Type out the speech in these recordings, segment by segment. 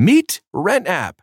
Meet Rent App,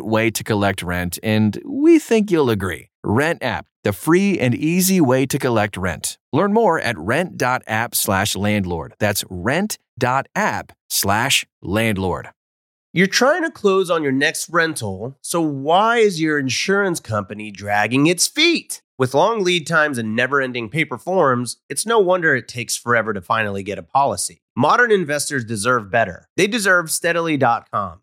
way to collect rent, and we think you'll agree. Rent App, the free and easy way to collect rent. Learn more at rent.app slash landlord. That's rent.app slash landlord. You're trying to close on your next rental, so why is your insurance company dragging its feet? With long lead times and never ending paper forms, it's no wonder it takes forever to finally get a policy. Modern investors deserve better. They deserve steadily.com.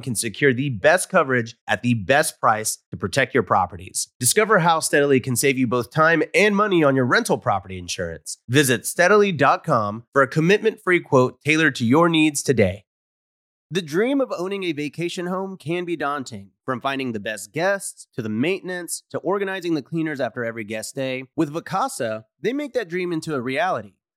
can secure the best coverage at the best price to protect your properties. Discover how Steadily can save you both time and money on your rental property insurance. Visit steadily.com for a commitment free quote tailored to your needs today. The dream of owning a vacation home can be daunting. From finding the best guests to the maintenance to organizing the cleaners after every guest day, with Vacasa, they make that dream into a reality.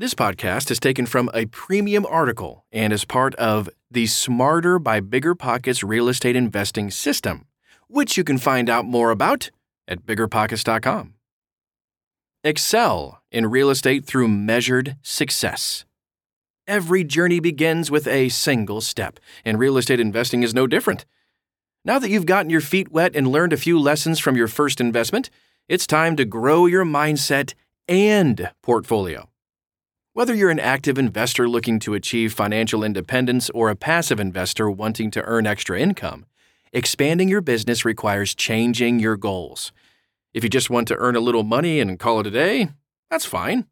This podcast is taken from a premium article and is part of the Smarter by Bigger Pockets real estate investing system, which you can find out more about at biggerpockets.com. Excel in real estate through measured success. Every journey begins with a single step, and real estate investing is no different. Now that you've gotten your feet wet and learned a few lessons from your first investment, it's time to grow your mindset and portfolio. Whether you're an active investor looking to achieve financial independence or a passive investor wanting to earn extra income, expanding your business requires changing your goals. If you just want to earn a little money and call it a day, that's fine.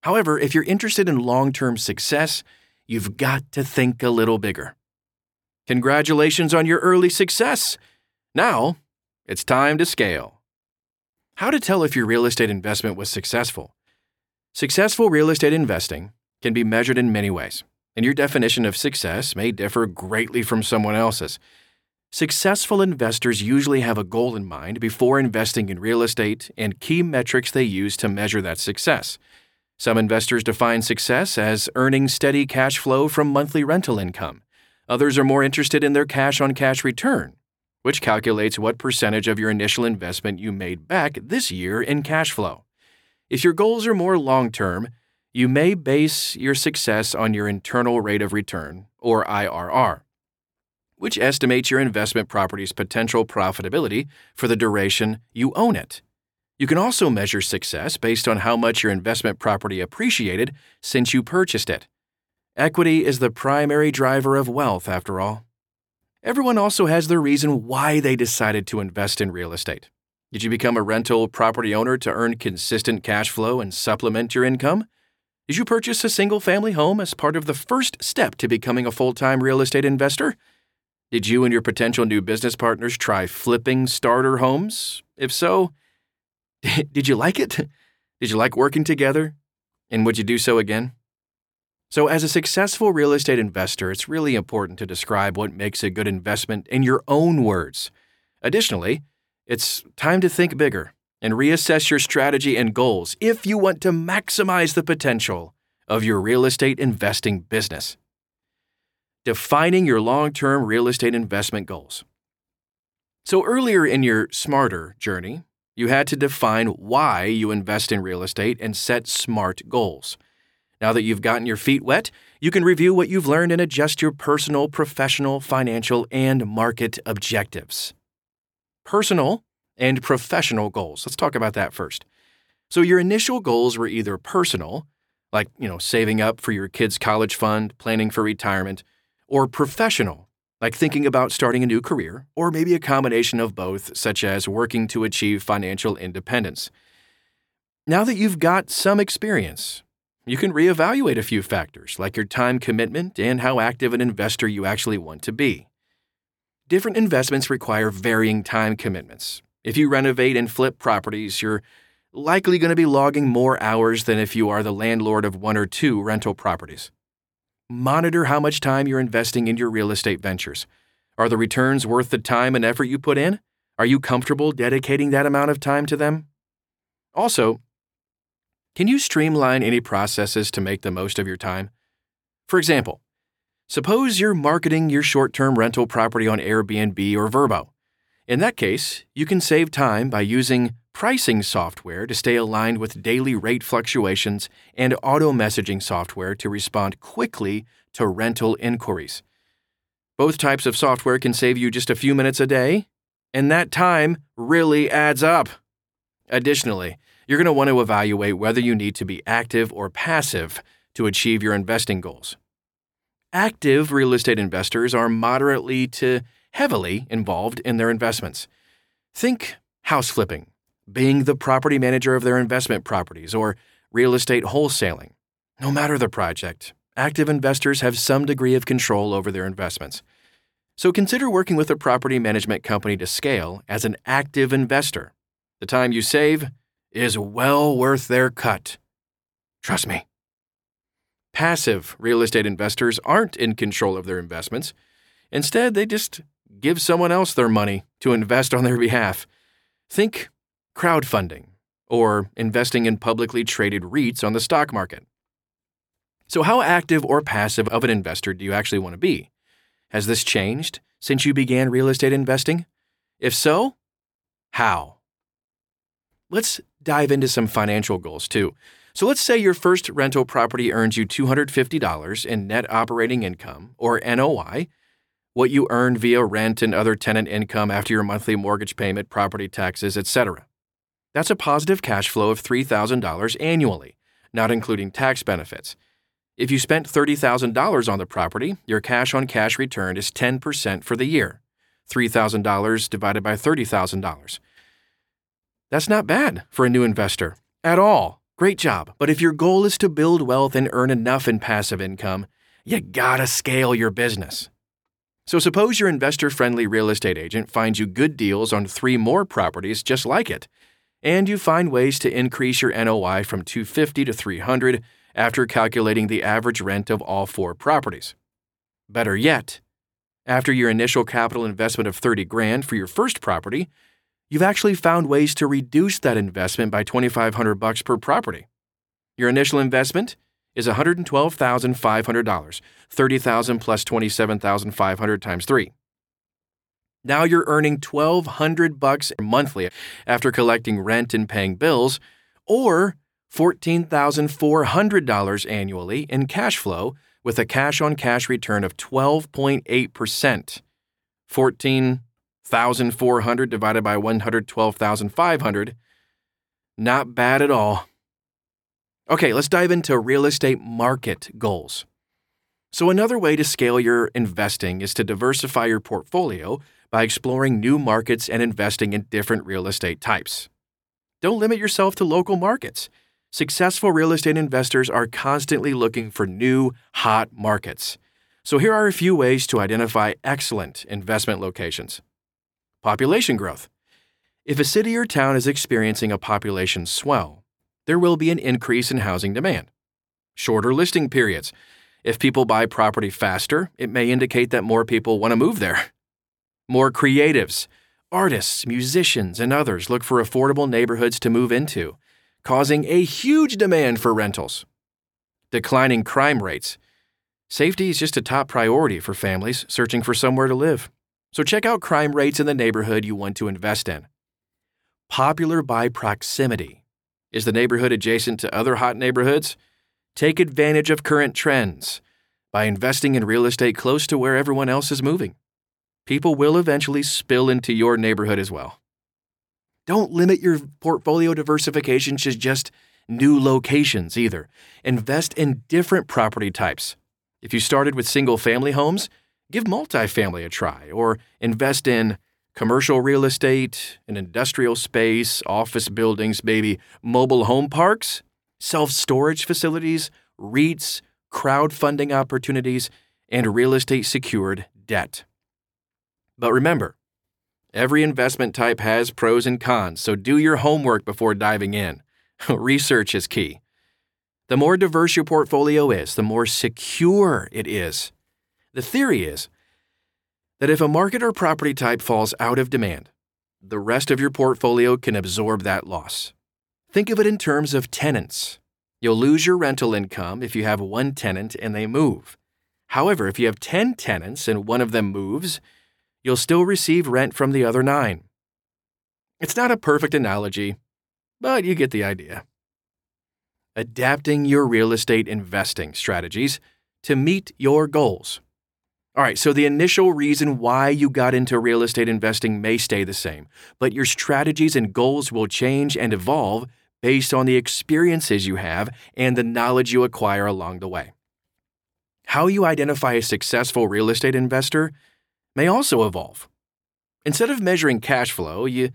However, if you're interested in long term success, you've got to think a little bigger. Congratulations on your early success. Now, it's time to scale. How to tell if your real estate investment was successful? Successful real estate investing can be measured in many ways, and your definition of success may differ greatly from someone else's. Successful investors usually have a goal in mind before investing in real estate and key metrics they use to measure that success. Some investors define success as earning steady cash flow from monthly rental income. Others are more interested in their cash on cash return, which calculates what percentage of your initial investment you made back this year in cash flow. If your goals are more long term, you may base your success on your internal rate of return, or IRR which estimates your investment property's potential profitability for the duration you own it. You can also measure success based on how much your investment property appreciated since you purchased it. Equity is the primary driver of wealth, after all. Everyone also has their reason why they decided to invest in real estate. Did you become a rental property owner to earn consistent cash flow and supplement your income? Did you purchase a single family home as part of the first step to becoming a full time real estate investor? Did you and your potential new business partners try flipping starter homes? If so, did you like it? Did you like working together? And would you do so again? So, as a successful real estate investor, it's really important to describe what makes a good investment in your own words. Additionally, it's time to think bigger and reassess your strategy and goals if you want to maximize the potential of your real estate investing business defining your long term real estate investment goals. So, earlier in your smarter journey, you had to define why you invest in real estate and set SMART goals. Now that you've gotten your feet wet, you can review what you've learned and adjust your personal, professional, financial, and market objectives. Personal and professional goals. Let's talk about that first. So your initial goals were either personal, like, you know, saving up for your kids' college fund, planning for retirement, or professional, like thinking about starting a new career, or maybe a combination of both, such as working to achieve financial independence. Now that you've got some experience, you can reevaluate a few factors like your time commitment and how active an investor you actually want to be. Different investments require varying time commitments. If you renovate and flip properties, you're likely going to be logging more hours than if you are the landlord of one or two rental properties. Monitor how much time you're investing in your real estate ventures. Are the returns worth the time and effort you put in? Are you comfortable dedicating that amount of time to them? Also, can you streamline any processes to make the most of your time? For example, suppose you're marketing your short term rental property on Airbnb or Vrbo. In that case, you can save time by using pricing software to stay aligned with daily rate fluctuations, and auto messaging software to respond quickly to rental inquiries. Both types of software can save you just a few minutes a day, and that time really adds up. Additionally, you're going to want to evaluate whether you need to be active or passive to achieve your investing goals. Active real estate investors are moderately to heavily involved in their investments. Think house flipping, being the property manager of their investment properties, or real estate wholesaling. No matter the project, active investors have some degree of control over their investments. So consider working with a property management company to scale as an active investor. The time you save is well worth their cut. Trust me. Passive real estate investors aren't in control of their investments. Instead, they just give someone else their money to invest on their behalf. Think crowdfunding, or investing in publicly traded REITs on the stock market. So, how active or passive of an investor do you actually want to be? Has this changed since you began real estate investing? If so, how? Let's dive into some financial goals too. So, let's say your first rental property earns you $250 in net operating income, or NOI, what you earn via rent and other tenant income after your monthly mortgage payment, property taxes, etc. That's a positive cash flow of $3,000 annually, not including tax benefits. If you spent $30,000 on the property, your cash on cash return is 10% for the year. $3,000 divided by $30,000. That's not bad for a new investor at all. Great job. But if your goal is to build wealth and earn enough in passive income, you gotta scale your business. So, suppose your investor friendly real estate agent finds you good deals on three more properties just like it, and you find ways to increase your NOI from 250 to 300 after calculating the average rent of all four properties. Better yet, after your initial capital investment of 30 grand for your first property, you've actually found ways to reduce that investment by 2500 bucks per property. Your initial investment is $112,500, 30,000 plus 27,500 times 3. Now you're earning 1200 bucks monthly after collecting rent and paying bills or $14,400 annually in cash flow with a cash on cash return of 12.8%. 14,400 divided by 112,500 not bad at all. Okay, let's dive into real estate market goals. So, another way to scale your investing is to diversify your portfolio by exploring new markets and investing in different real estate types. Don't limit yourself to local markets. Successful real estate investors are constantly looking for new, hot markets. So, here are a few ways to identify excellent investment locations. Population growth. If a city or town is experiencing a population swell, there will be an increase in housing demand. Shorter listing periods. If people buy property faster, it may indicate that more people want to move there. More creatives, artists, musicians, and others look for affordable neighborhoods to move into, causing a huge demand for rentals. Declining crime rates. Safety is just a top priority for families searching for somewhere to live. So check out crime rates in the neighborhood you want to invest in. Popular by proximity. Is the neighborhood adjacent to other hot neighborhoods? Take advantage of current trends by investing in real estate close to where everyone else is moving. People will eventually spill into your neighborhood as well. Don't limit your portfolio diversification to just new locations either. Invest in different property types. If you started with single family homes, give multifamily a try or invest in commercial real estate, an industrial space, office buildings, maybe mobile home parks, self storage facilities, REITs, crowdfunding opportunities, and real estate secured debt. But remember, every investment type has pros and cons, so do your homework before diving in. Research is key. The more diverse your portfolio is, the more secure it is. The theory is that if a market or property type falls out of demand, the rest of your portfolio can absorb that loss. Think of it in terms of tenants. You'll lose your rental income if you have one tenant and they move. However, if you have 10 tenants and one of them moves, you'll still receive rent from the other nine. It's not a perfect analogy, but you get the idea. Adapting your real estate investing strategies to meet your goals. All right, so the initial reason why you got into real estate investing may stay the same, but your strategies and goals will change and evolve based on the experiences you have and the knowledge you acquire along the way. How you identify a successful real estate investor may also evolve. Instead of measuring cash flow, you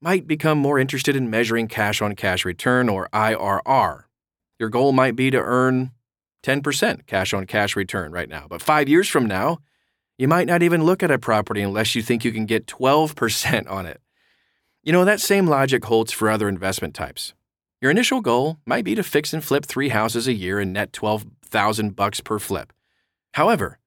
might become more interested in measuring cash on cash return or IRR. Your goal might be to earn 10% cash on cash return right now. But five years from now, you might not even look at a property unless you think you can get 12% on it. You know, that same logic holds for other investment types. Your initial goal might be to fix and flip three houses a year and net 12,000 bucks per flip. However,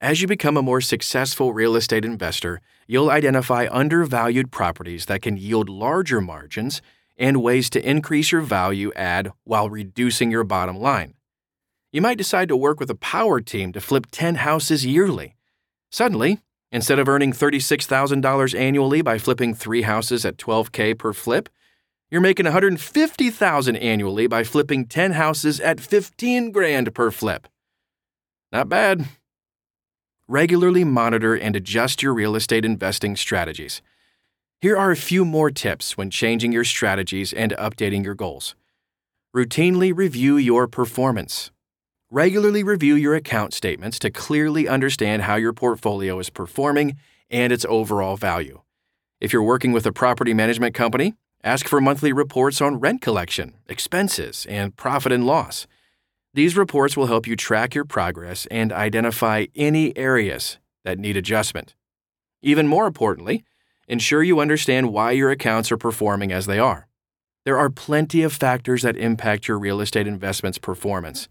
as you become a more successful real estate investor, you'll identify undervalued properties that can yield larger margins and ways to increase your value add while reducing your bottom line. You might decide to work with a power team to flip 10 houses yearly. Suddenly, instead of earning $36,000 annually by flipping 3 houses at 12k per flip, you're making 150,000 annually by flipping 10 houses at 15 grand per flip. Not bad. Regularly monitor and adjust your real estate investing strategies. Here are a few more tips when changing your strategies and updating your goals. Routinely review your performance. Regularly review your account statements to clearly understand how your portfolio is performing and its overall value. If you're working with a property management company, ask for monthly reports on rent collection, expenses, and profit and loss. These reports will help you track your progress and identify any areas that need adjustment. Even more importantly, ensure you understand why your accounts are performing as they are. There are plenty of factors that impact your real estate investment's performance,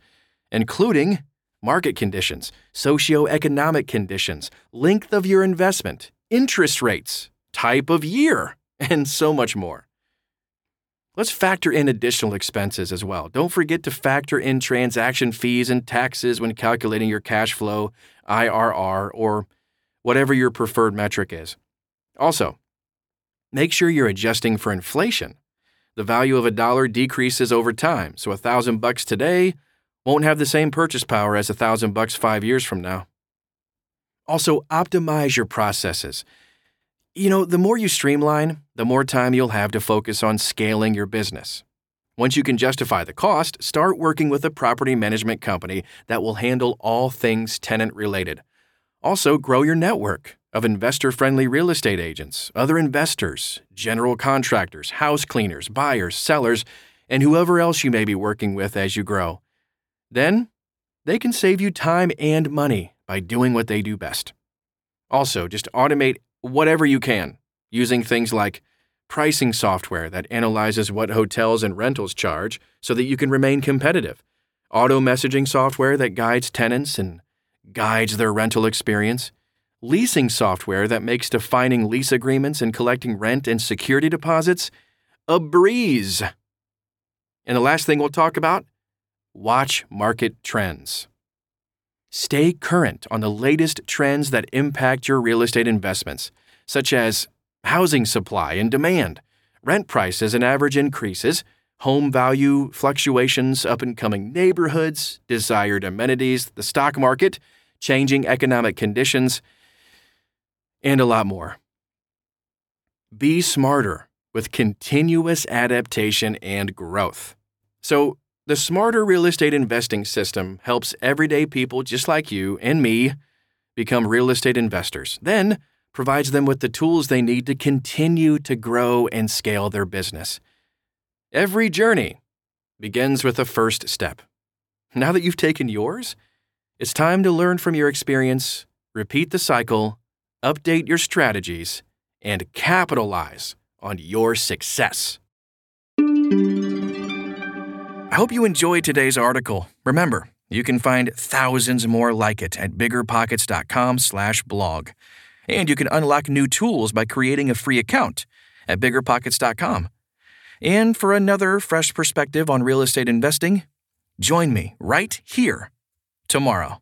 including market conditions, socioeconomic conditions, length of your investment, interest rates, type of year, and so much more. Let's factor in additional expenses as well. Don't forget to factor in transaction fees and taxes when calculating your cash flow, IRR, or whatever your preferred metric is. Also, make sure you're adjusting for inflation. The value of a dollar decreases over time, so a thousand bucks today won't have the same purchase power as a thousand bucks five years from now. Also, optimize your processes. You know, the more you streamline, the more time you'll have to focus on scaling your business. Once you can justify the cost, start working with a property management company that will handle all things tenant related. Also, grow your network of investor friendly real estate agents, other investors, general contractors, house cleaners, buyers, sellers, and whoever else you may be working with as you grow. Then, they can save you time and money by doing what they do best. Also, just automate whatever you can using things like pricing software that analyzes what hotels and rentals charge so that you can remain competitive, auto messaging software that guides tenants and guides their rental experience, leasing software that makes defining lease agreements and collecting rent and security deposits a breeze. And the last thing we'll talk about watch market trends. Stay current on the latest trends that impact your real estate investments, such as housing supply and demand, rent prices and average increases, home value fluctuations, up and coming neighborhoods, desired amenities, the stock market, changing economic conditions, and a lot more. Be smarter with continuous adaptation and growth. So, the Smarter Real Estate Investing System helps everyday people just like you and me become real estate investors, then provides them with the tools they need to continue to grow and scale their business. Every journey begins with a first step. Now that you've taken yours, it's time to learn from your experience, repeat the cycle, update your strategies, and capitalize on your success. I hope you enjoyed today's article. Remember, you can find thousands more like it at biggerpockets.com/blog. And you can unlock new tools by creating a free account at biggerpockets.com. And for another fresh perspective on real estate investing, join me right here tomorrow.